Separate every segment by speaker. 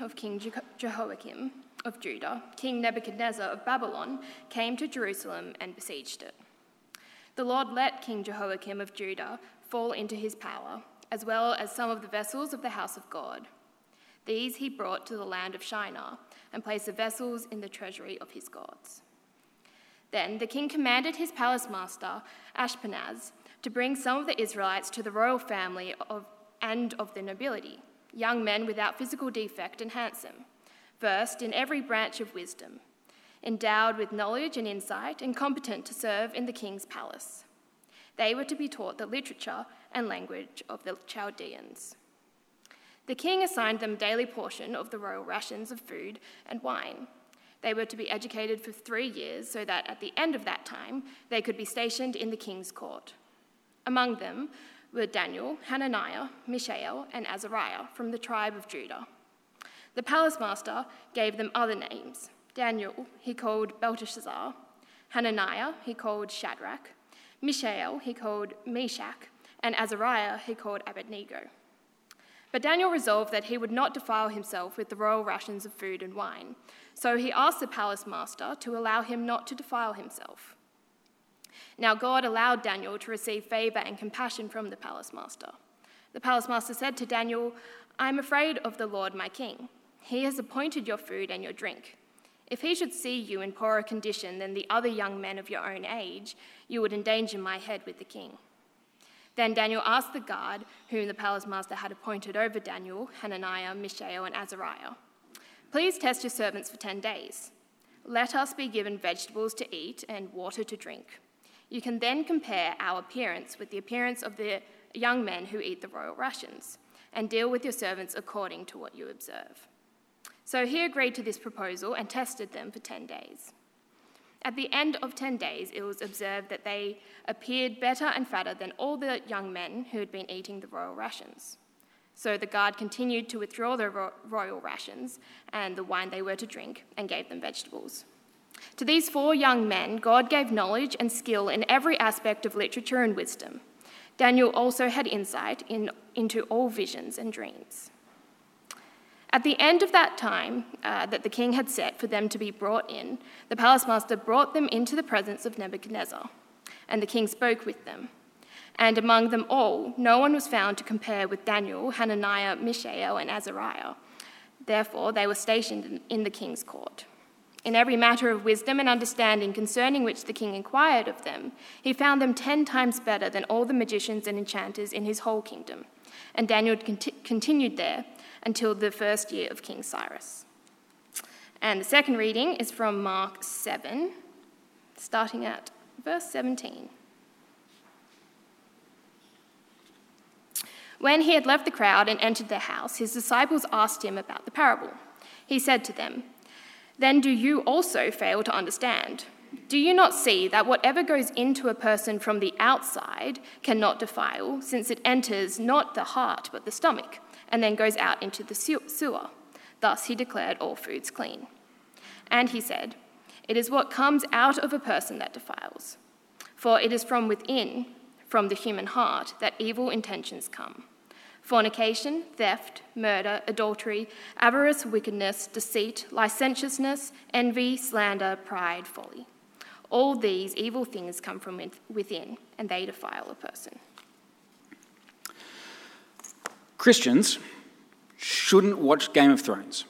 Speaker 1: of King Jehoiakim of Judah, King Nebuchadnezzar of Babylon came to Jerusalem and besieged it. The Lord let King Jehoiakim of Judah fall into his power, as well as some of the vessels of the house of God. These he brought to the land of Shinar and placed the vessels in the treasury of his gods. Then the king commanded his palace master, Ashpenaz, to bring some of the Israelites to the royal family of, and of the nobility, young men without physical defect and handsome, versed in every branch of wisdom, endowed with knowledge and insight, and competent to serve in the king's palace. They were to be taught the literature and language of the Chaldeans. The king assigned them daily portion of the royal rations of food and wine they were to be educated for three years so that at the end of that time they could be stationed in the king's court. Among them were Daniel, Hananiah, Mishael, and Azariah from the tribe of Judah. The palace master gave them other names. Daniel he called Belteshazzar, Hananiah he called Shadrach, Mishael he called Meshach, and Azariah he called Abednego. But Daniel resolved that he would not defile himself with the royal rations of food and wine, so he asked the palace master to allow him not to defile himself. Now God allowed Daniel to receive favor and compassion from the palace master. The palace master said to Daniel, I am afraid of the Lord my king. He has appointed your food and your drink. If he should see you in poorer condition than the other young men of your own age, you would endanger my head with the king. Then Daniel asked the guard, whom the palace master had appointed over Daniel, Hananiah, Mishael, and Azariah. Please test your servants for 10 days. Let us be given vegetables to eat and water to drink. You can then compare our appearance with the appearance of the young men who eat the royal rations, and deal with your servants according to what you observe. So he agreed to this proposal and tested them for 10 days. At the end of 10 days, it was observed that they appeared better and fatter than all the young men who had been eating the royal rations. So the guard continued to withdraw ro- royal rations and the wine they were to drink and gave them vegetables. To these four young men, God gave knowledge and skill in every aspect of literature and wisdom. Daniel also had insight in, into all visions and dreams. At the end of that time uh, that the king had set for them to be brought in, the palace master brought them into the presence of Nebuchadnezzar, and the king spoke with them. And among them all, no one was found to compare with Daniel, Hananiah, Mishael, and Azariah. Therefore, they were stationed in the king's court. In every matter of wisdom and understanding concerning which the king inquired of them, he found them ten times better than all the magicians and enchanters in his whole kingdom. And Daniel cont- continued there until the first year of King Cyrus. And the second reading is from Mark 7, starting at verse 17. When he had left the crowd and entered the house, his disciples asked him about the parable. He said to them, Then do you also fail to understand? Do you not see that whatever goes into a person from the outside cannot defile, since it enters not the heart but the stomach, and then goes out into the sewer? Thus he declared all foods clean. And he said, It is what comes out of a person that defiles. For it is from within, from the human heart that evil intentions come fornication, theft, murder, adultery, avarice, wickedness, deceit, licentiousness, envy, slander, pride, folly. All these evil things come from within, and they defile a person.
Speaker 2: Christians shouldn't watch Game of Thrones.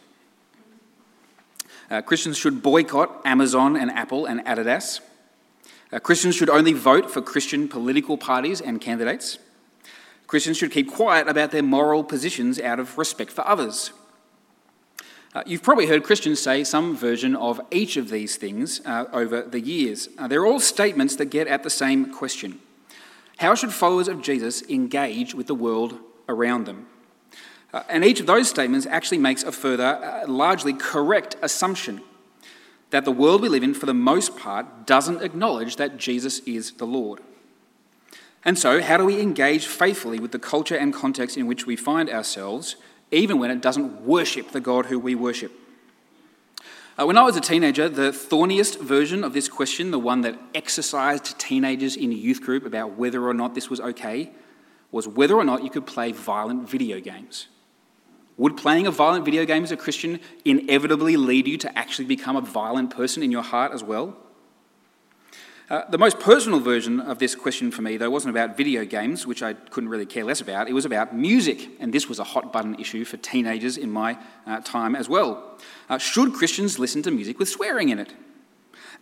Speaker 2: Uh, Christians should boycott Amazon and Apple and Adidas. Uh, Christians should only vote for Christian political parties and candidates. Christians should keep quiet about their moral positions out of respect for others. Uh, you've probably heard Christians say some version of each of these things uh, over the years. Uh, they're all statements that get at the same question How should followers of Jesus engage with the world around them? Uh, and each of those statements actually makes a further, uh, largely correct assumption that the world we live in, for the most part, doesn't acknowledge that Jesus is the Lord. And so, how do we engage faithfully with the culture and context in which we find ourselves, even when it doesn't worship the God who we worship? Uh, when I was a teenager, the thorniest version of this question, the one that exercised teenagers in a youth group about whether or not this was okay, was whether or not you could play violent video games. Would playing a violent video game as a Christian inevitably lead you to actually become a violent person in your heart as well? Uh, the most personal version of this question for me, though, wasn't about video games, which I couldn't really care less about. It was about music, and this was a hot button issue for teenagers in my uh, time as well. Uh, should Christians listen to music with swearing in it?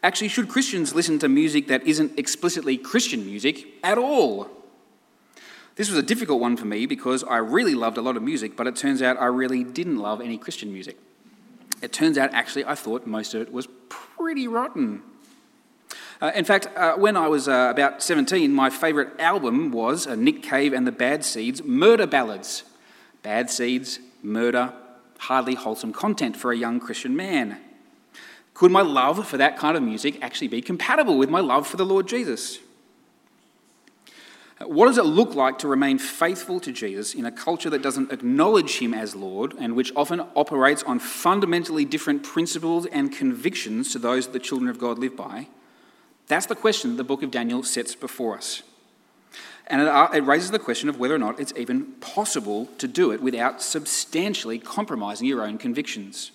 Speaker 2: Actually, should Christians listen to music that isn't explicitly Christian music at all? This was a difficult one for me because I really loved a lot of music, but it turns out I really didn't love any Christian music. It turns out, actually, I thought most of it was pretty rotten. Uh, in fact, uh, when I was uh, about 17, my favourite album was uh, Nick Cave and the Bad Seeds Murder Ballads. Bad Seeds, murder, hardly wholesome content for a young Christian man. Could my love for that kind of music actually be compatible with my love for the Lord Jesus? What does it look like to remain faithful to Jesus in a culture that doesn't acknowledge him as Lord and which often operates on fundamentally different principles and convictions to those that the children of God live by? That's the question the book of Daniel sets before us. And it, uh, raises the question of whether or not it's even possible to do it without substantially compromising your own convictions.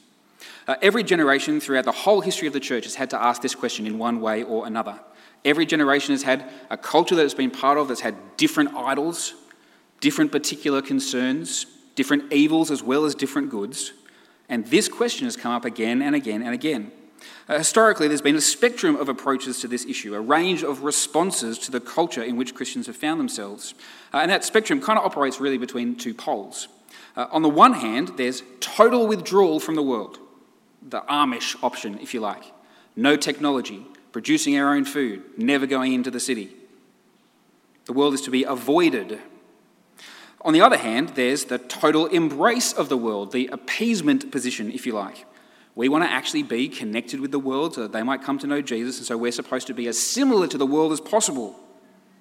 Speaker 2: Uh, every generation throughout the whole history of the church has had to ask this question in one way or another. Every generation has had a culture that it's been part of that's had different idols, different particular concerns, different evils as well as different goods. And this question has come up again and again and again. Uh, historically, there's been a spectrum of approaches to this issue, a range of responses to the culture in which Christians have found themselves. Uh, and that spectrum kind of operates really between two poles. Uh, on the one hand, there's total withdrawal from the world, the Amish option, if you like. No technology, producing our own food, never going into the city. The world is to be avoided. On the other hand, there's the total embrace of the world, the appeasement position, if you like. We want to actually be connected with the world so that they might come to know Jesus, and so we're supposed to be as similar to the world as possible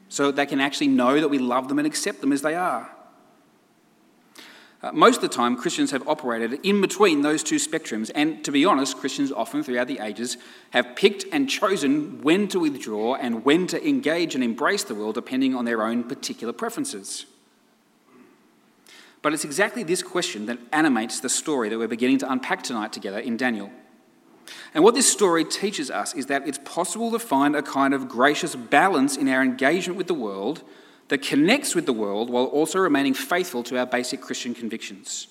Speaker 2: so that they can actually know that we love them and accept them as they are. Uh, most of the time, Christians have operated in between those two spectrums, and to be honest, Christians often throughout the ages have picked and chosen when to withdraw and when to engage and embrace the world depending on their own particular preferences. But it's exactly this question that animates the story that we're beginning to unpack tonight together in Daniel. And what this story teaches us is that it's possible to find a kind of gracious balance in our engagement with the world that connects with the world while also remaining faithful to our basic Christian convictions.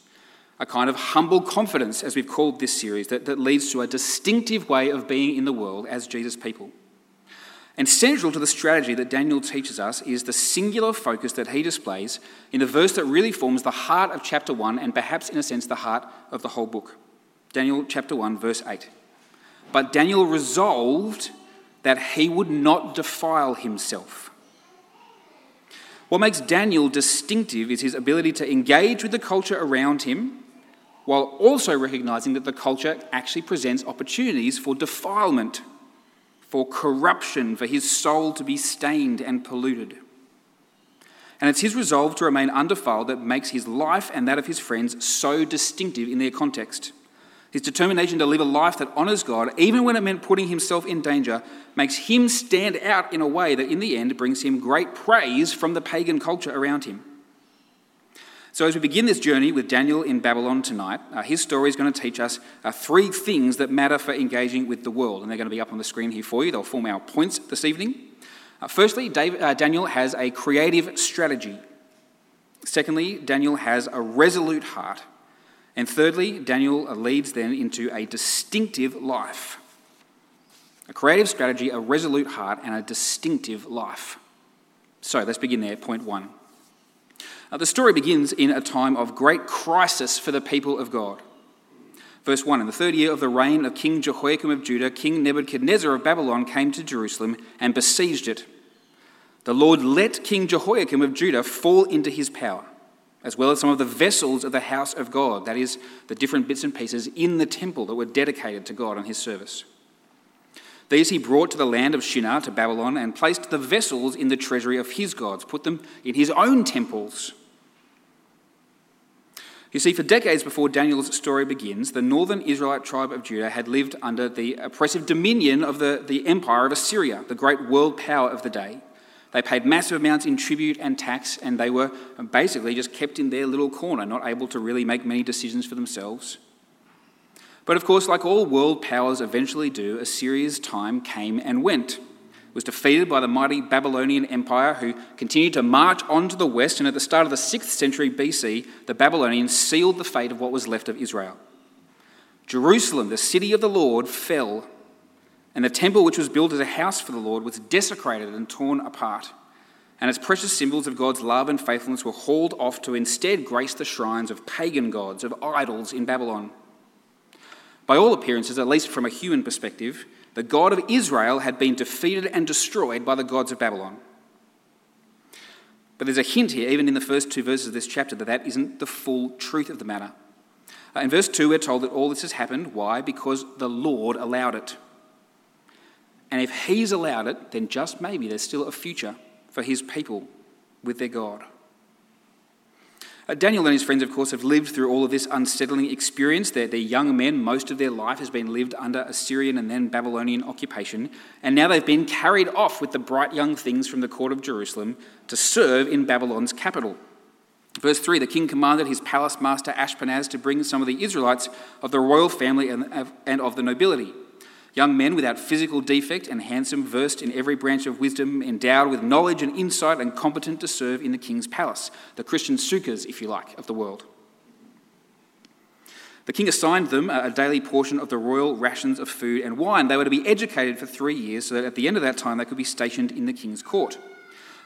Speaker 2: A kind of humble confidence, as we've called this series, that, that leads to a distinctive way of being in the world as Jesus' people. And central to the strategy that Daniel teaches us is the singular focus that he displays in the verse that really forms the heart of chapter 1 and perhaps, in a sense, the heart of the whole book. Daniel chapter 1, verse 8. But Daniel resolved that he would not defile himself. What makes Daniel distinctive is his ability to engage with the culture around him while also recognizing that the culture actually presents opportunities for defilement for corruption, for his soul to be stained and polluted. And it's his resolve to remain undefiled that makes his life and that of his friends so distinctive in their context. His determination to live a life that honours God, even when it meant putting himself in danger, makes him stand out in a way that in the end brings him great praise from the pagan culture around him. So, as we begin this journey with Daniel in Babylon tonight, uh, his story is going to teach us uh, three things that matter for engaging with the world. And they're going to be up on the screen here for you. They'll form our points this evening. Uh, firstly, David, uh, Daniel has a creative strategy. Secondly, Daniel has a resolute heart. And thirdly, Daniel leads then into a distinctive life. A creative strategy, a resolute heart, and a distinctive life. So let's begin there. Point one. Uh, the story begins in a time of great crisis for the people of God. Verse 1 In the third year of the reign of King Jehoiakim of Judah, King Nebuchadnezzar of Babylon came to Jerusalem and besieged it. The Lord let King Jehoiakim of Judah fall into his power, as well as some of the vessels of the house of God, that is, the different bits and pieces in the temple that were dedicated to God and his service. These he brought to the land of Shinar, to Babylon, and placed the vessels in the treasury of his gods, put them in his own temples you see, for decades before Daniel's story begins, the northern Israelite tribe of Judah had lived under the oppressive dominion of the, the empire of Assyria, the great world power of the day, They paid massive amounts in tribute and tax, and they were basically just kept in their little corner, not able to really make many decisions for themselves. But of course, like all world powers eventually do, Assyria's time came and went. Was defeated by the mighty Babylonian Empire, who continued to march on to the west, and at the start of the 6th century BC, the Babylonians sealed the fate of what was left of Israel. Jerusalem, the city of the Lord, fell and the temple, which was built as a house for the Lord, was desecrated and torn apart. And its precious symbols of God's love and faithfulness were hauled off to instead grace the shrines of pagan gods, of idols in Babylon. By all appearances, at least from a human perspective, the God of Israel had been defeated and destroyed by the gods of Babylon. But there's a hint here, even in the first two verses of this chapter, that that isn't the full truth of the matter. Uh, in verse 2, we're told that all this has happened. Why? Because the Lord allowed it. And if He's allowed it, then just maybe there's still a future for His people with their God. Uh, Daniel and his friends, of course, have lived through all of this unsettling experience. They're, they're, young men. Most of their life has been lived under Assyrian and then Babylonian occupation. And now they've been carried off with the bright young things from the court of Jerusalem to serve in Babylon's capital. Verse 3 The king commanded his palace master Ashpenaz to bring some of the Israelites of the royal family and, and of the nobility young men without physical defect and handsome, versed in every branch of wisdom, endowed with knowledge and insight, and competent to serve in the king's palace, the Christian sukas, if you like, of the world. The king assigned them a daily portion of the royal rations of food and wine. They were to be educated for three years so that at the end of that time they could be stationed in the king's court.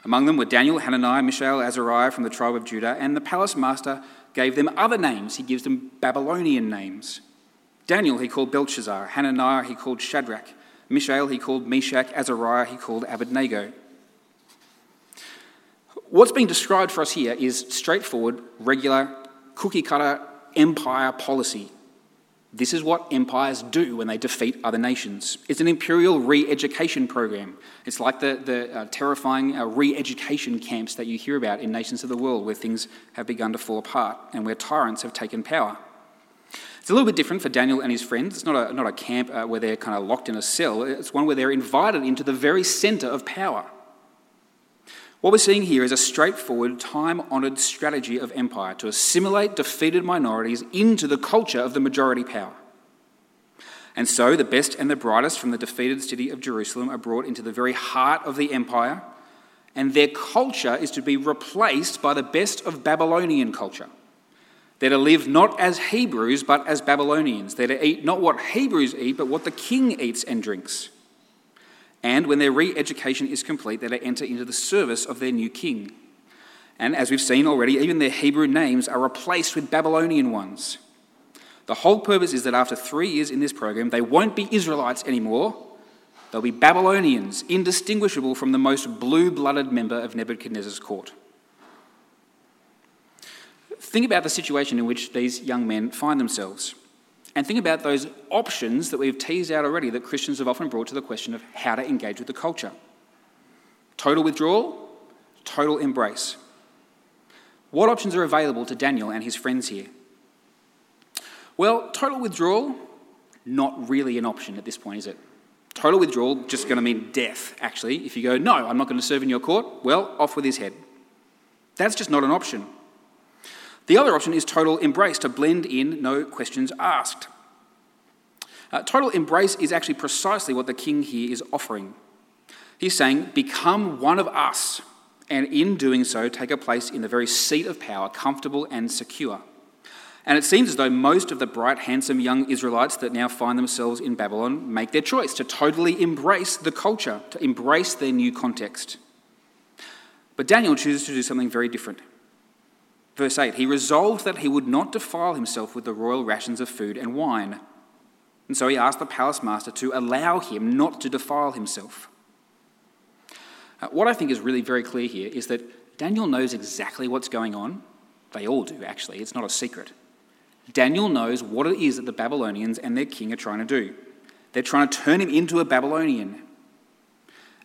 Speaker 2: Among them were Daniel, Hananiah, Mishael, Azariah from the tribe of Judah, and the palace master gave them other names. He gives them Babylonian names. Daniel he called Belshazzar, Hananiah he called Shadrach, Mishael he called Meshach, Azariah he called Abednego. What's being described for us here is straightforward, regular, cookie cutter empire policy. This is what empires do when they defeat other nations. It's an imperial re education program. It's like the, the uh, terrifying uh, re education camps that you hear about in nations of the world where things have begun to fall apart and where tyrants have taken power. It's a little bit different for Daniel and his friends. It's not a, not a camp uh, where they're kind of locked in a cell, it's one where they're invited into the very centre of power. What we're seeing here is a straightforward, time honoured strategy of empire to assimilate defeated minorities into the culture of the majority power. And so the best and the brightest from the defeated city of Jerusalem are brought into the very heart of the empire, and their culture is to be replaced by the best of Babylonian culture. They're to live not as Hebrews, but as Babylonians. They're to eat not what Hebrews eat, but what the king eats and drinks. And when their re education is complete, they're to enter into the service of their new king. And as we've seen already, even their Hebrew names are replaced with Babylonian ones. The whole purpose is that after three years in this program, they won't be Israelites anymore. They'll be Babylonians, indistinguishable from the most blue blooded member of Nebuchadnezzar's court. Think about the situation in which these young men find themselves. And think about those options that we've teased out already that Christians have often brought to the question of how to engage with the culture total withdrawal, total embrace. What options are available to Daniel and his friends here? Well, total withdrawal, not really an option at this point, is it? Total withdrawal just going to mean death, actually. If you go, no, I'm not going to serve in your court, well, off with his head. That's just not an option. The other option is total embrace, to blend in, no questions asked. Uh, total embrace is actually precisely what the king here is offering. He's saying, Become one of us, and in doing so, take a place in the very seat of power, comfortable and secure. And it seems as though most of the bright, handsome young Israelites that now find themselves in Babylon make their choice to totally embrace the culture, to embrace their new context. But Daniel chooses to do something very different. Verse 8 He resolved that he would not defile himself with the royal rations of food and wine. And so he asked the palace master to allow him not to defile himself. Uh, what I think is really very clear here is that Daniel knows exactly what's going on. They all do, actually, it's not a secret. Daniel knows what it is that the Babylonians and their king are trying to do. They're trying to turn him into a Babylonian.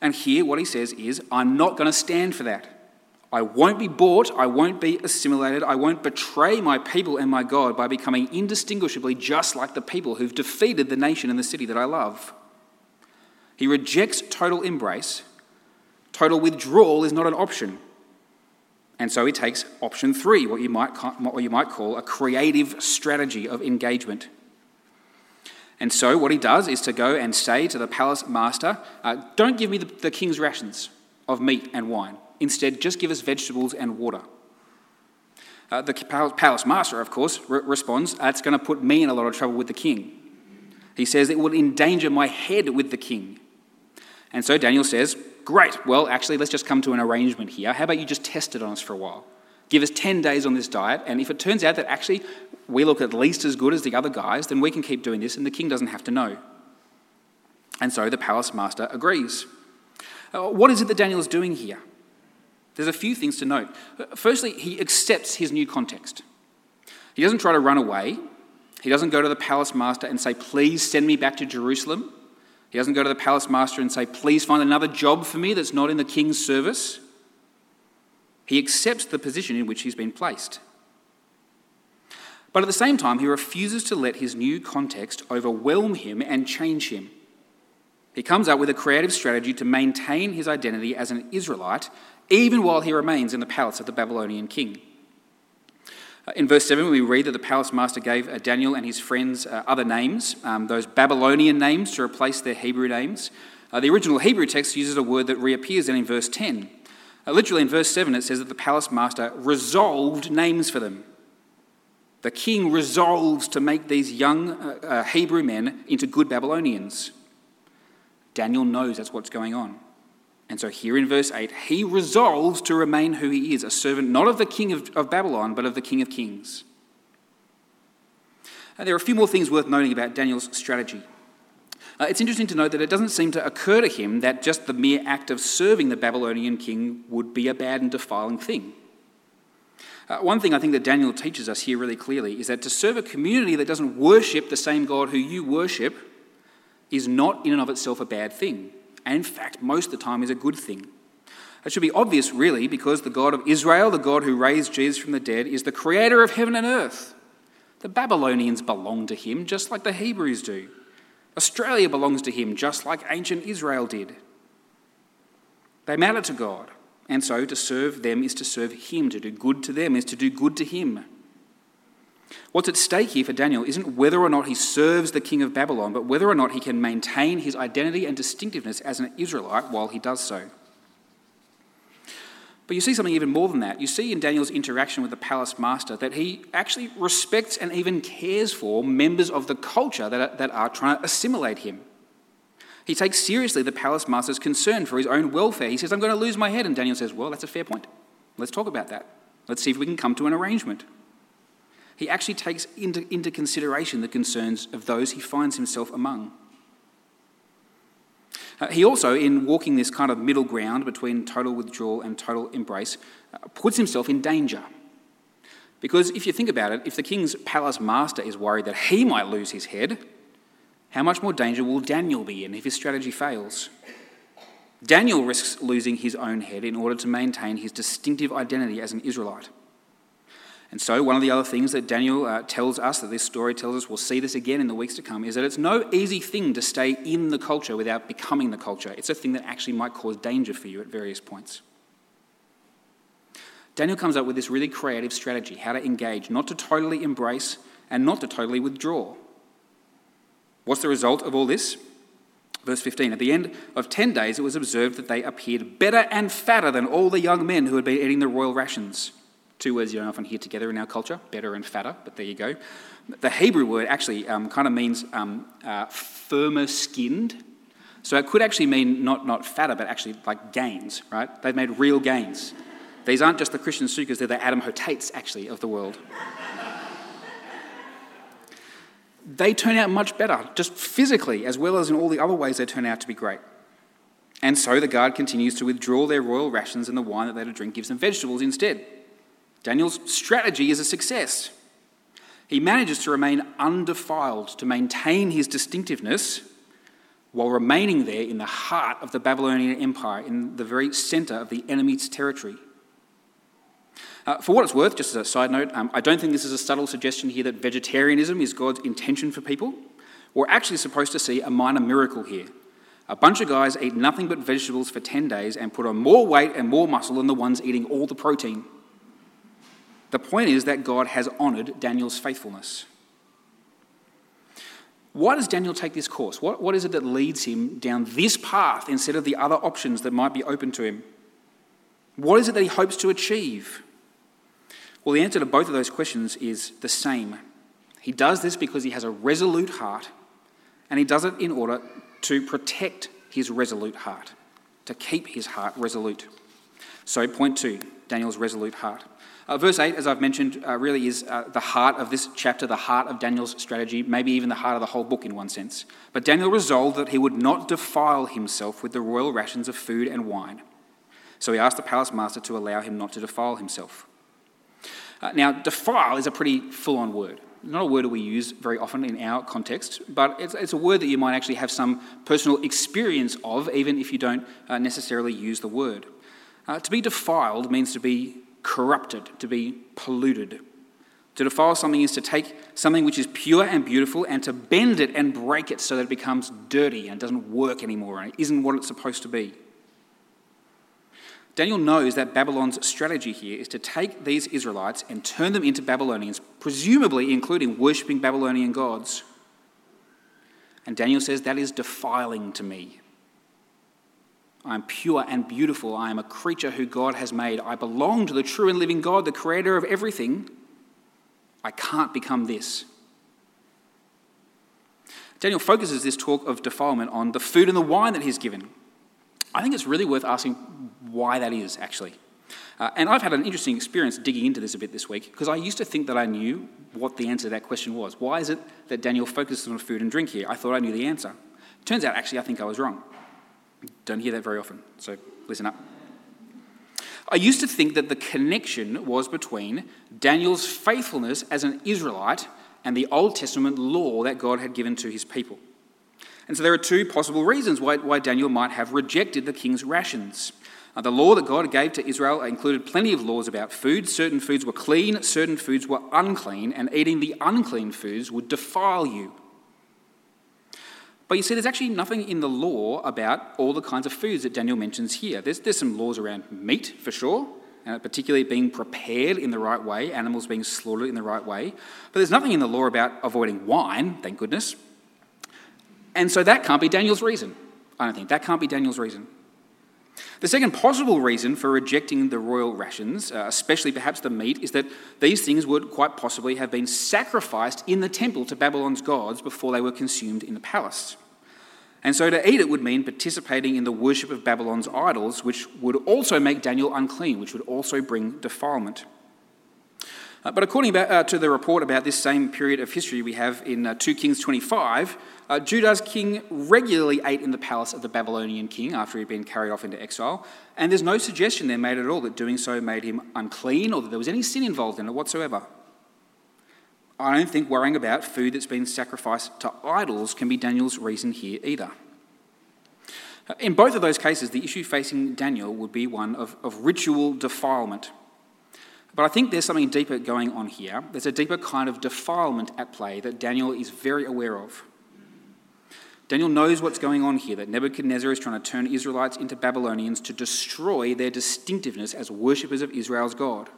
Speaker 2: And here, what he says is, I'm not going to stand for that. I won't be bought, I won't be assimilated, I won't betray my people and my God by becoming indistinguishably just like the people who've defeated the nation and the city that I love. He rejects total embrace Total withdrawal is not an option. And so he takes option three, what you might, what you might call a creative strategy of engagement. And so what he does is to go and say to the palace master, uh, Don't give me the, the king's rations of meat and wine. Instead, just give us vegetables and water. Uh, the palace master, of course, re- responds, That's going to put me in a lot of trouble with the king. He says, It will endanger my head with the king. And so Daniel says, Great, well, actually, let's just come to an arrangement here. How about you just test it on us for a while? Give us 10 days on this diet, and if it turns out that actually we look at least as good as the other guys, then we can keep doing this, and the king doesn't have to know. And so the palace master agrees. Uh, what is it that Daniel is doing here? There's a few things to note. Firstly, he accepts his new context. He doesn't try to run away. He doesn't go to the palace master and say, Please send me back to Jerusalem. He doesn't go to the palace master and say, Please find another job for me that's not in the king's service. He accepts the position in which he's been placed. But at the same time, he refuses to let his new context overwhelm him and change him. He comes up with a creative strategy to maintain his identity as an Israelite, even while he remains in the palace of the Babylonian king. Uh, in verse 7, we read that the palace master gave uh, Daniel and his friends uh, other names, um, those Babylonian names to replace their Hebrew names. Uh, the original Hebrew text uses a word that reappears then in verse 10. Uh, literally in verse 7, it says that the palace master resolved names for them. The king resolves to make these young uh, Hebrew men into good Babylonians. Daniel knows that's what's going on. And so here in verse 8, he resolves to remain who he is, a servant not of the king of, of Babylon, but of the king of kings. And there are a few more things worth noting about Daniel's strategy. Uh, it's interesting to note that it doesn't seem to occur to him that just the mere act of serving the Babylonian king would be a bad and defiling thing. Uh, one thing I think that Daniel teaches us here really clearly is that to serve a community that doesn't worship the same God who you worship is not in and of itself a bad thing and in fact, most of the time is a good thing. It should be obvious, really, because the God of Israel, the God who raised Jesus from the dead, is the creator of heaven and earth. The Babylonians belong to him just like the Hebrews do. Australia belongs to him just like ancient Israel did. They matter to God, and so to serve them is to serve him. To do good to them is to do good to him. What's at stake here for Daniel isn't whether or not he serves the king of Babylon, but whether or not he can maintain his identity and distinctiveness as an Israelite while he does so. But you see something even more than that. You see in Daniel's interaction with the palace master that he actually respects and even cares for members of the culture that are, that are trying to assimilate him. He takes seriously the palace master's concern for his own welfare. He says, I'm going to lose my head. And Daniel says, Well, that's a fair point. Let's talk about that. Let's see if we can come to an arrangement he actually takes into, into consideration the concerns of those he finds himself among. Uh, he also, in walking this kind of middle ground between total withdrawal and total embrace, uh, puts himself in danger. Because if you think about it, if the king's palace master is worried that he might lose his head, how much more danger will Daniel be in if his strategy fails? Daniel risks losing his own head in order to maintain his distinctive identity as an Israelite. And so, one of the other things that Daniel uh, tells us, that this story tells us, we'll see this again in the weeks to come, is that it's no easy thing to stay in the culture without becoming the culture. It's a thing that actually might cause danger for you at various points. Daniel comes up with this really creative strategy how to engage, not to totally embrace and not to totally withdraw. What's the result of all this? Verse 15 At the end of 10 days, it was observed that they appeared better and fatter than all the young men who had been eating the royal rations. Two words you don't often hear together in our culture, better and fatter, but there you go. The Hebrew word actually um, kind of means um, uh, firmer skinned. So it could actually mean not, not fatter, but actually like gains, right? They've made real gains. These aren't just the Christian Sukas, they're the Adam Hotates, actually, of the world. they turn out much better, just physically, as well as in all the other ways they turn out to be great. And so the guard continues to withdraw their royal rations, and the wine that they're to drink gives them vegetables instead. Daniel's strategy is a success. He manages to remain undefiled, to maintain his distinctiveness while remaining there in the heart of the Babylonian Empire, in the very center of the enemy's territory. Uh, for what it's worth, just as a side note, um, I don't think this is a subtle suggestion here that vegetarianism is God's intention for people. We're actually supposed to see a minor miracle here. A bunch of guys eat nothing but vegetables for 10 days and put on more weight and more muscle than the ones eating all the protein. The point is that God has honoured Daniel's faithfulness. Why does Daniel take this course? What, what is it that leads him down this path instead of the other options that might be open to him? What is it that he hopes to achieve? Well, the answer to both of those questions is the same. He does this because he has a resolute heart, and he does it in order to protect his resolute heart, to keep his heart resolute. So, point two Daniel's resolute heart. Uh, verse 8, as I've mentioned, uh, really is uh, the heart of this chapter, the heart of Daniel's strategy, maybe even the heart of the whole book in one sense. But Daniel resolved that he would not defile himself with the royal rations of food and wine. So he asked the palace master to allow him not to defile himself. Uh, now, defile is a pretty full on word. Not a word that we use very often in our context, but it's, it's, a word that you might actually have some personal experience of, even if you don't uh, necessarily use the word. Uh, to be defiled means to be corrupted, to be polluted. To defile something is to take something which is pure and beautiful and to bend it and break it so that it becomes dirty and doesn't work anymore and it isn't what it's supposed to be. Daniel knows that Babylon's strategy here is to take these Israelites and turn them into Babylonians, presumably including worshipping Babylonian gods. And Daniel says, That is defiling to me. I am pure and beautiful. I am a creature who God has made. I belong to the true and living God, the creator of everything. I can't become this. Daniel focuses this talk of defilement on the food and the wine that he's given. I think it's really worth asking why that is, actually. Uh, and I've had an interesting experience digging into this a bit this week because I used to think that I knew what the answer to that question was. Why is it that Daniel focuses on food and drink here? I thought I knew the answer. Turns out, actually, I think I was wrong. Don't hear that very often, so listen up. I used to think that the connection was between Daniel's faithfulness as an Israelite and the Old Testament law that God had given to his people. And so there are two possible reasons why, why Daniel might have rejected the king's rations. Uh, the law that God gave to Israel included plenty of laws about food. Certain foods were clean, certain foods were unclean, and eating the unclean foods would defile you. But you see, there's actually nothing in the law about all the kinds of foods that Daniel mentions here. There's, there's some laws around meat, for sure, and particularly being prepared in the right way, animals being slaughtered in the right way. But there's nothing in the law about avoiding wine, thank goodness. And so that can't be Daniel's reason. I don't think. That can't be Daniel's reason. The second possible reason for rejecting the royal rations, uh, especially perhaps the meat, is that these things would quite possibly have been sacrificed in the temple to Babylon's gods before they were consumed in the palace. And so to eat it would mean participating in the worship of Babylon's idols, which would also make Daniel unclean, which would also bring defilement. Uh, but according about, uh, to the report about this same period of history we have in uh, 2 Kings 25, uh, Judah's king regularly ate in the palace of the Babylonian king after he'd been carried off into exile, and there's no suggestion there made at all that doing so made him unclean or that there was any sin involved in it whatsoever. I don't think worrying about food that's been sacrificed to idols can be Daniel's reason here either. Uh, in both of those cases, the issue facing Daniel would be one of, of ritual defilement. But I think there's something deeper going on here. There's a deeper kind of defilement at play that Daniel is very aware of. Daniel knows what's going on here that Nebuchadnezzar is trying to turn Israelites into Babylonians to destroy their distinctiveness as worshippers of Israel's God.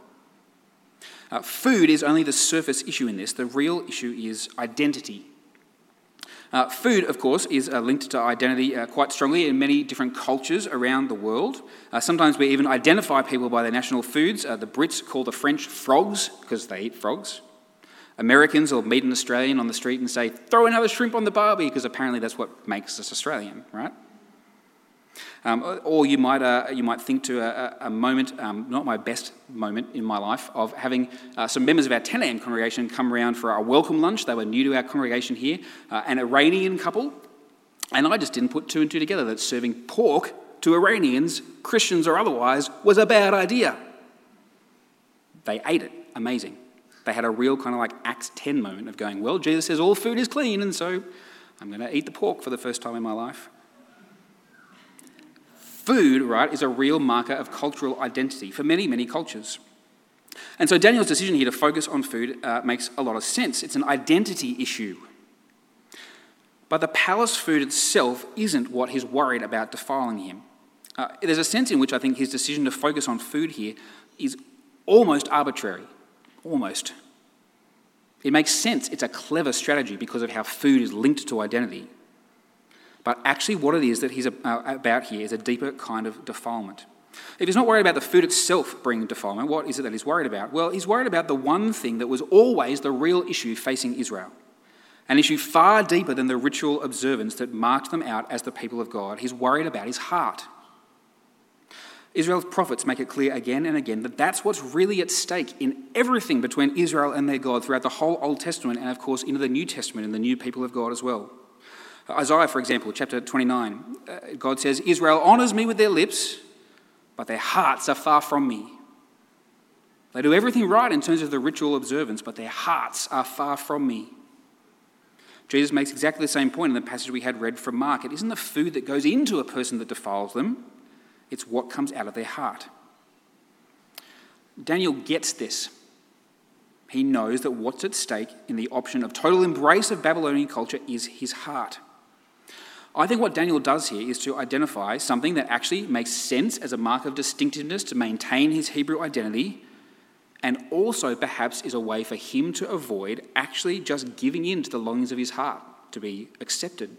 Speaker 2: Uh, food is only the surface issue in this, the real issue is identity. Uh, food, of course, is uh, linked to identity uh, quite strongly in many different cultures around the world. Uh, sometimes we even identify people by their national foods. Uh, the Brits call the French frogs because they eat frogs. Americans will meet an Australian on the street and say, throw another shrimp on the barbie, because apparently that's what makes us Australian, right? Um, or you might, uh, you might think to a, a moment, um, not my best moment in my life, of having uh, some members of our 10 a.m. congregation come around for our welcome lunch. They were new to our congregation here, uh, an Iranian couple. And I just didn't put two and two together that serving pork to Iranians, Christians or otherwise, was a bad idea. They ate it. Amazing. They had a real kind of like Acts 10 moment of going, well, Jesus says all food is clean, and so I'm going to eat the pork for the first time in my life. Food, right, is a real marker of cultural identity for many, many cultures. And so Daniel's decision here to focus on food uh, makes a lot of sense. It's an identity issue. but the palace food itself isn't what he's worried about defiling him. Uh, there's a sense in which I think his decision to focus on food here is almost arbitrary. Almost. It makes sense. It's a clever strategy because of how food is linked to identity. But actually, what it is that he's uh, about here is a deeper kind of defilement. If he's not worried about the food itself bringing defilement, what is it that he's worried about? Well, he's worried about the one thing that was always the real issue facing Israel. An issue far deeper than the ritual observance that marked them out as the people of God. He's worried about his heart. Israel's prophets make it clear again and again that that's what's really at stake in everything between Israel and their God throughout the whole Old Testament and, of course, into the New Testament and the new people of God as well. Isaiah, for example, chapter 29, uh, God says, Israel honours me with their lips, but their hearts are far from me. They do everything right in terms of the ritual observance, but their hearts are far from me. Jesus makes exactly the same point in the passage we had read from Mark. It isn't the food that goes into a person that defiles them, it's what comes out of their heart. Daniel gets this. He knows that what's at stake in the option of total embrace of Babylonian culture is his heart. I think what Daniel does here is to identify something that actually makes sense as a mark of distinctiveness to maintain his Hebrew identity, and also perhaps is a way for him to avoid actually just giving in to the longings of his heart to be accepted,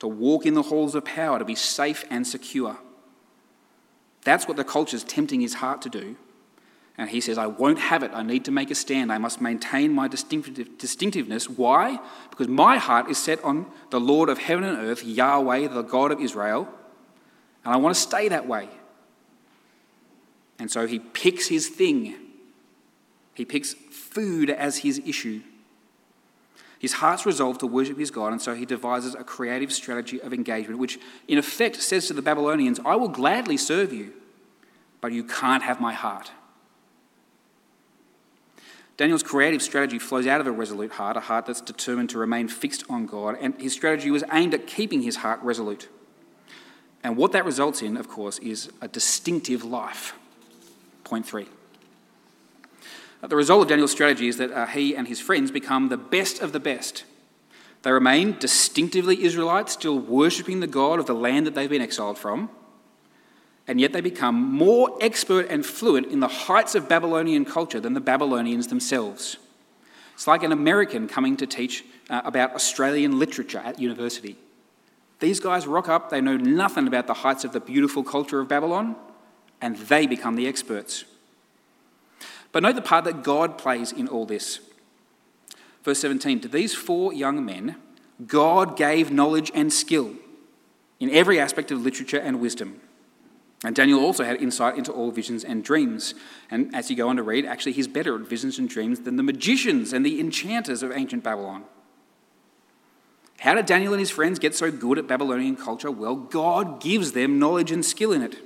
Speaker 2: to walk in the halls of power, to be safe and secure. That's what the culture is tempting his heart to do. And he says, I won't have it. I need to make a stand. I must maintain my distinctive, distinctiveness. Why? Because my heart is set on the Lord of heaven and earth, Yahweh, the God of Israel, and I want to stay that way. And so he picks his thing. He picks food as his issue. His heart's resolved to worship his God, and so he devises a creative strategy of engagement, which in effect says to the Babylonians, I will gladly serve you, but you can't have my heart. Daniel's creative strategy flows out of a resolute heart, a heart that's determined to remain fixed on God, and his strategy was aimed at keeping his heart resolute. And what that results in, of course, is a distinctive life. Point three. The result of Daniel's strategy is that uh, he and his friends become the best of the best. They remain distinctively Israelites, still worshipping the God of the land that they've been exiled from, and yet they become more expert and fluent in the heights of Babylonian culture than the Babylonians themselves. It's like an American coming to teach uh, about Australian literature at university. These guys rock up, they know nothing about the heights of the beautiful culture of Babylon, and they become the experts. But note the part that God plays in all this. Verse 17 To these four young men, God gave knowledge and skill in every aspect of literature and wisdom. And Daniel also had insight into all visions and dreams. And as you go on to read, actually, he's better at visions and dreams than the magicians and the enchanters of ancient Babylon. How did Daniel and his friends get so good at Babylonian culture? Well, God gives them knowledge and skill in it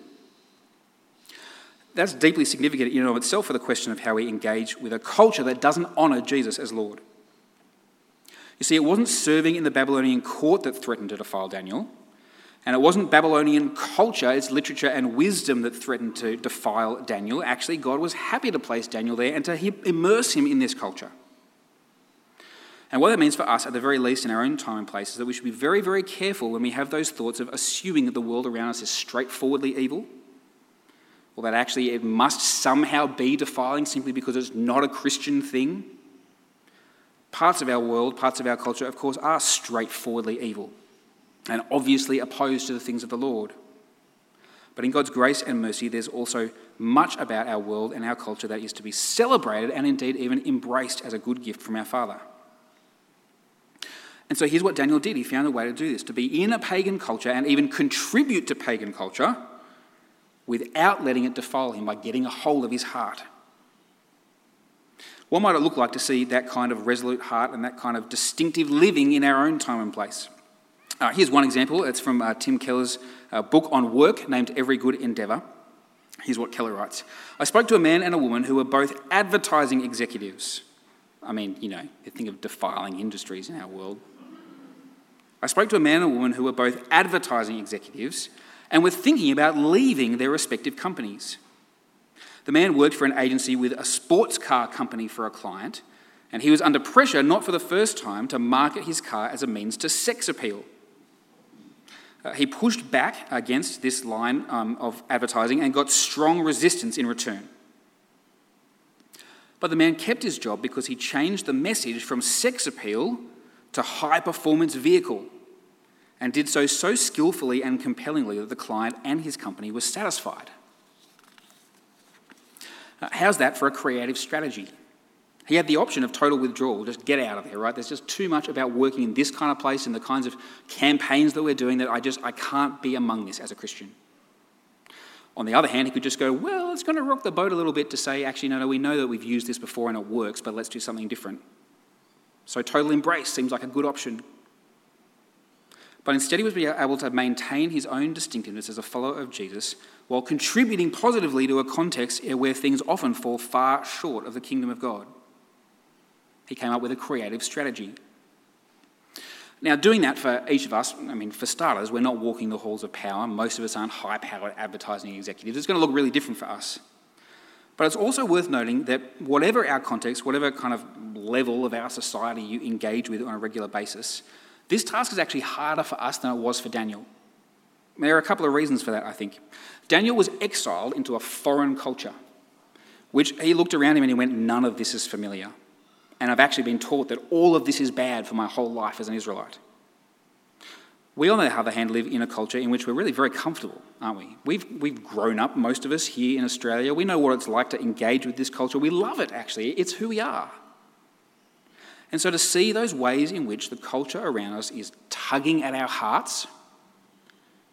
Speaker 2: that's deeply significant in and of itself for the question of how we engage with a culture that doesn't honour Jesus as Lord. You see, it wasn't serving in the Babylonian court that threatened to defile Daniel, and it wasn't Babylonian culture, its literature and wisdom that threatened to defile Daniel. Actually, God was happy to place Daniel there and to immerse him in this culture. And what that means for us, at the very least in our own time and place, is that we should be very, very careful when we have those thoughts of assuming that the world around us is straightforwardly evil or that actually it must somehow be defiling simply because it's not a Christian thing. Parts of our world, parts of our culture, of course, are straightforwardly evil and obviously opposed to the things of the Lord. But in God's grace and mercy, there's also much about our world and our culture that is to be celebrated and indeed even embraced as a good gift from our Father. And so here's what Daniel did. He found a way to do this to be in a pagan culture and even contribute to pagan culture without letting it defile him by getting a hold of his heart. What might it look like to see that kind of resolute heart and that kind of distinctive living in our own time and place? Uh, here's one example. It's from uh, Tim Keller's uh, book on work named Every Good Endeavour. Here's what Keller writes I spoke to a man and a woman who were both advertising executives. I mean, you know, you think of defiling industries in our world. I spoke to a man and a woman who were both advertising executives and were thinking about leaving their respective companies. The man worked for an agency with a sports car company for a client, And he was under pressure, not for the first time, to market his car as a means to sex appeal. He pushed back against this line um, of advertising and got strong resistance in return. But the man kept his job because he changed the message from sex appeal to high performance vehicle and did so so skillfully and compellingly that the client and his company were satisfied. How's that for a creative strategy? He had the option of total withdrawal, just get out of there, right? There's just too much about working in this kind of place and the kinds of campaigns that we're doing that I just I can't be among this as a Christian. On the other hand, he could just go, well, it's going to rock the boat a little bit to say, actually, no, no, we know that we've used this before and it works, but let's do something different. So total embrace seems like a good option. But instead, he was able to maintain his own distinctiveness as a follower of Jesus while contributing positively to a context where things often fall far short of the kingdom of God. He came up with a creative strategy. Now, doing that for each of us, I mean, for starters, we're not walking the halls of power. Most of us aren't high powered advertising executives. It's going to look really different for us. But it's also worth noting that whatever our context, whatever kind of level of our society you engage with on a regular basis, this task is actually harder for us than it was for Daniel. There are a couple of reasons for that, I think. Daniel was exiled into a foreign culture, which he looked around him and he went, None of this is familiar. And I've actually been taught that all of this is bad for my whole life as an Israelite. We, on the other hand, live in a culture in which we're really very comfortable, aren't we? We've, we've grown up, most of us here in Australia. We know what it's like to engage with this culture. We love it, actually. It's who we are. And so to see those ways in which the culture around us is tugging at our hearts,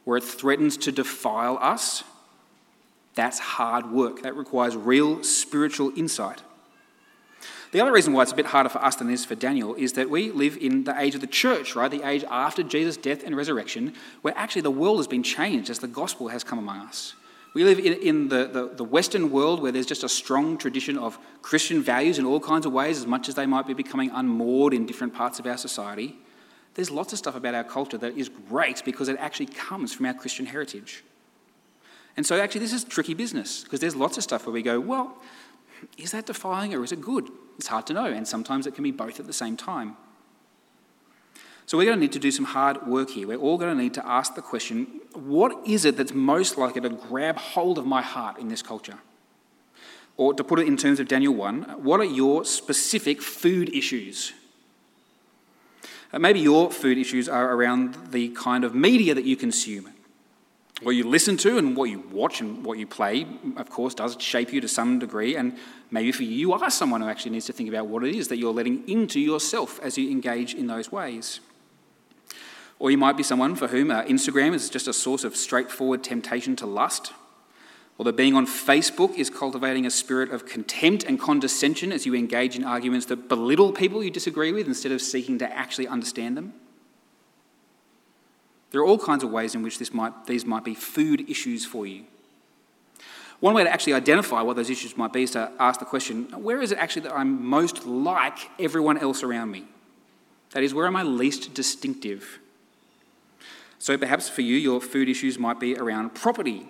Speaker 2: where it threatens to defile us, that's hard work. That requires real spiritual insight. The other reason why it's a bit harder for us than it is for Daniel is that we live in the age of the church, right? The age after Jesus' death and resurrection, where actually the world has been changed as the gospel has come among us. We live in, in the, the, the, Western world where there's just a strong tradition of Christian values in all kinds of ways, as much as they might be becoming unmoored in different parts of our society. There's lots of stuff about our culture that is great because it actually comes from our Christian heritage. And so, actually, this is tricky business because there's lots of stuff where we go, well, is that defiling or is it good? It's hard to know, and sometimes it can be both at the same time. So we're going to need to do some hard work here. We're all going to need to ask the question what is it that's most likely to grab hold of my heart in this culture? Or to put it in terms of Daniel 1, what are your specific food issues? Uh, maybe your food issues are around the kind of media that you consume. What you listen to and what you watch and what you play, of course, does shape you to some degree. And maybe for you, you are someone who actually needs to think about what it is that you're letting into yourself as you engage in those ways. Or you might be someone for whom uh, Instagram is just a source of straightforward temptation to lust. Or that being on Facebook is cultivating a spirit of contempt and condescension as you engage in arguments that belittle people you disagree with instead of seeking to actually understand them. There are all kinds of ways in which this might, these might be food issues for you. One way to actually identify what those issues might be is to ask the question where is it actually that I'm most like everyone else around me? That is, where am I least distinctive? So perhaps for you, your food issues might be around property.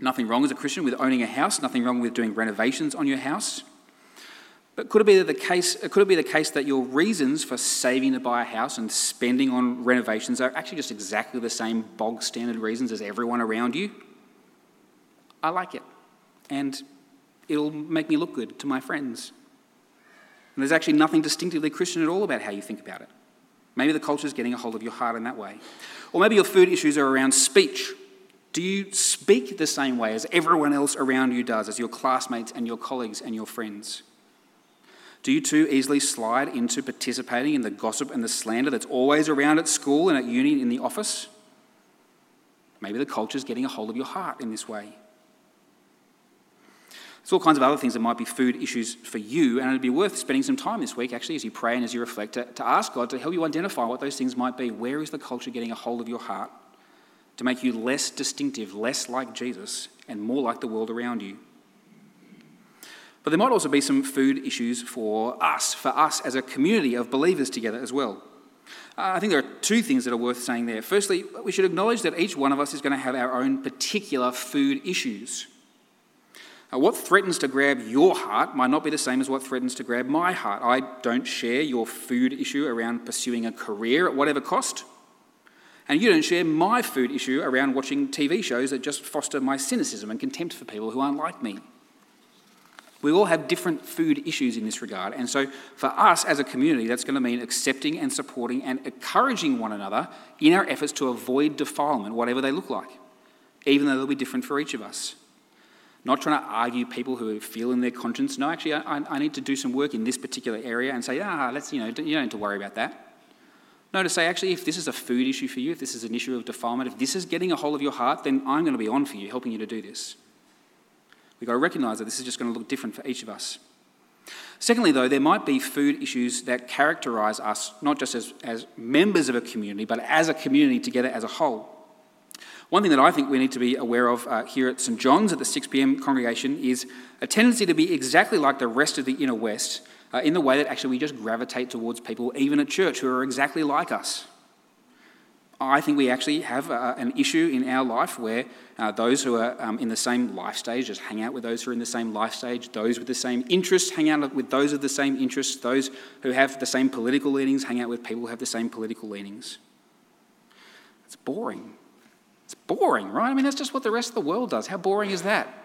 Speaker 2: Nothing wrong as a Christian with owning a house, nothing wrong with doing renovations on your house. But could it be the case? Could it be the case that your reasons for saving to buy a house and spending on renovations are actually just exactly the same bog standard reasons as everyone around you? I like it, and it'll make me look good to my friends. And there's actually nothing distinctively Christian at all about how you think about it. Maybe the culture is getting a hold of your heart in that way. Or maybe your food issues are around speech. Do you speak the same way as everyone else around you does, as your classmates and your colleagues and your friends? Do you too easily slide into participating in the gossip and the slander that's always around at school and at uni in the office? Maybe the culture is getting a hold of your heart in this way. There's all kinds of other things that might be food issues for you, and it'd be worth spending some time this week, actually, as you pray and as you reflect, to, to ask God to help you identify what those things might be. Where is the culture getting a hold of your heart to make you less distinctive, less like Jesus, and more like the world around you? But there might also be some food issues for us, for us as a community of believers together as well. Uh, I think there are two things that are worth saying there. Firstly, we should acknowledge that each one of us is going to have our own particular food issues. Uh, what threatens to grab your heart might not be the same as what threatens to grab my heart. I don't share your food issue around pursuing a career at whatever cost. And you don't share my food issue around watching TV shows that just foster my cynicism and contempt for people who aren't like me. We all have different food issues in this regard. And so, for us as a community, that's going to mean accepting and supporting and encouraging one another in our efforts to avoid defilement, whatever they look like, even though they'll be different for each of us. Not trying to argue people who feel in their conscience, no, actually, I, I need to do some work in this particular area and say, ah, let's, you know, you don't need to worry about that. No, to say, actually, if this is a food issue for you, if this is an issue of defilement, if this is getting a hold of your heart, then I'm going to be on for you, helping you to do this. We've got to recognise that this is just going to look different for each of us. Secondly, though, there might be food issues that characterise us not just as, as members of a community, but as a community together as a whole. One thing that I think we need to be aware of uh, here at St John's at the 6 pm congregation is a tendency to be exactly like the rest of the inner west uh, in the way that actually we just gravitate towards people, even at church, who are exactly like us. I think we actually have uh, an issue in our life where uh, those who are um, in the same life stage just hang out with those who are in the same life stage, those with the same interests hang out with those of the same interests, those who have the same political leanings hang out with people who have the same political leanings. It's boring. It's boring, right? I mean, that's just what the rest of the world does. How boring is that?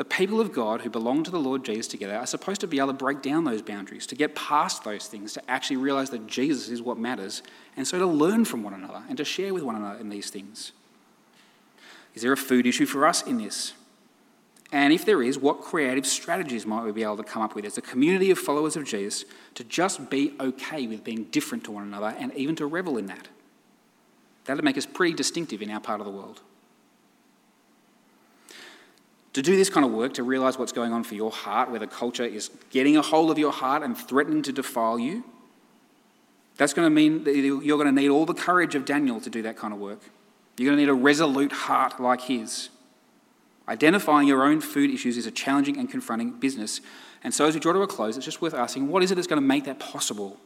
Speaker 2: The people of God who belong to the Lord Jesus together are supposed to be able to break down those boundaries, to get past those things, to actually realize that Jesus is what matters, and so to learn from one another and to share with one another in these things. Is there a food issue for us in this? And if there is, what creative strategies might we be able to come up with as a community of followers of Jesus to just be okay with being different to one another and even to revel in that? That'd make us pretty distinctive in our part of the world. To do this kind of work, to realize what's going on for your heart, where the culture is getting a hold of your heart and threatening to defile you, that's going to mean that you're going to need all the courage of Daniel to do that kind of work. You're going to need a resolute heart like his. Identifying your own food issues is a challenging and confronting business. And so, as we draw to a close, it's just worth asking what is it that's going to make that possible?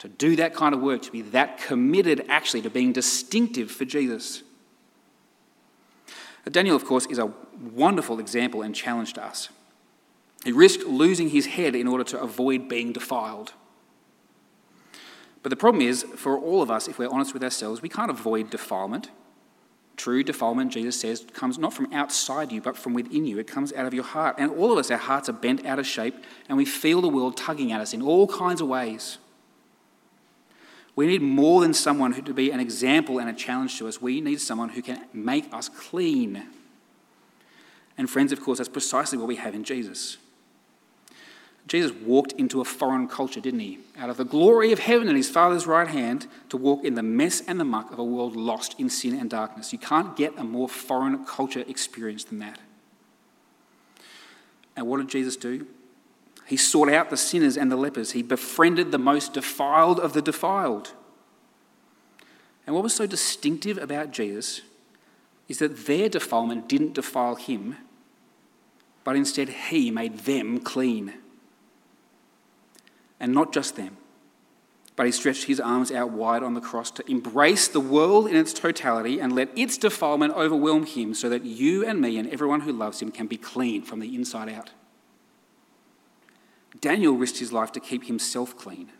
Speaker 2: To do that kind of work, to be that committed actually to being distinctive for Jesus. Daniel, of course, is a wonderful example and challenge to us. He risked losing his head in order to avoid being defiled. But the problem is, for all of us, if we're honest with ourselves, we can't avoid defilement. True defilement, Jesus says, comes not from outside you, but from within you. It comes out of your heart. And all of us, our hearts are bent out of shape, and we feel the world tugging at us in all kinds of ways. We need more than someone who to be an example and a challenge to us. We need someone who can make us clean. And friends, of course, that's precisely what we have in Jesus. Jesus walked into a foreign culture, didn't he? Out of the glory of heaven and his Father's right hand to walk in the mess and the muck of a world lost in sin and darkness. You can't get a more foreign culture experience than that. And what did Jesus do? He sought out the sinners and the lepers. He befriended the most defiled of the defiled. And what was so distinctive about Jesus is that their defilement didn't defile him, but instead he made them clean. And not just them, but he stretched his arms out wide on the cross to embrace the world in its totality and let its defilement overwhelm him so that you and me and everyone who loves him can be clean from the inside out. Daniel risked his life to keep himself clean.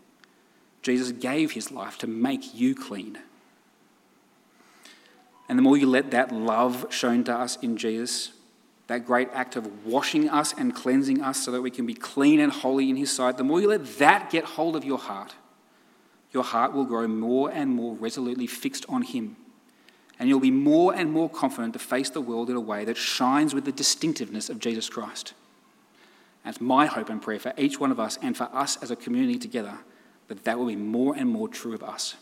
Speaker 2: Jesus gave his life to make you clean. And the more you let that love shown to us in Jesus, that great act of washing us and cleansing us so that we can be clean and holy in his sight, the more you let that get hold of your heart, your heart will grow more and more resolutely fixed on him. And you'll be more and more confident to face the world in a way that shines with the distinctiveness of Jesus Christ. That's my hope and prayer for each one of us and for us as a community together, that that will be more and more true of us.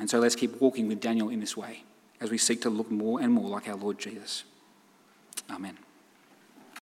Speaker 2: And so let's keep walking with Daniel in this way as we seek to look more and more like our Lord Jesus. Amen.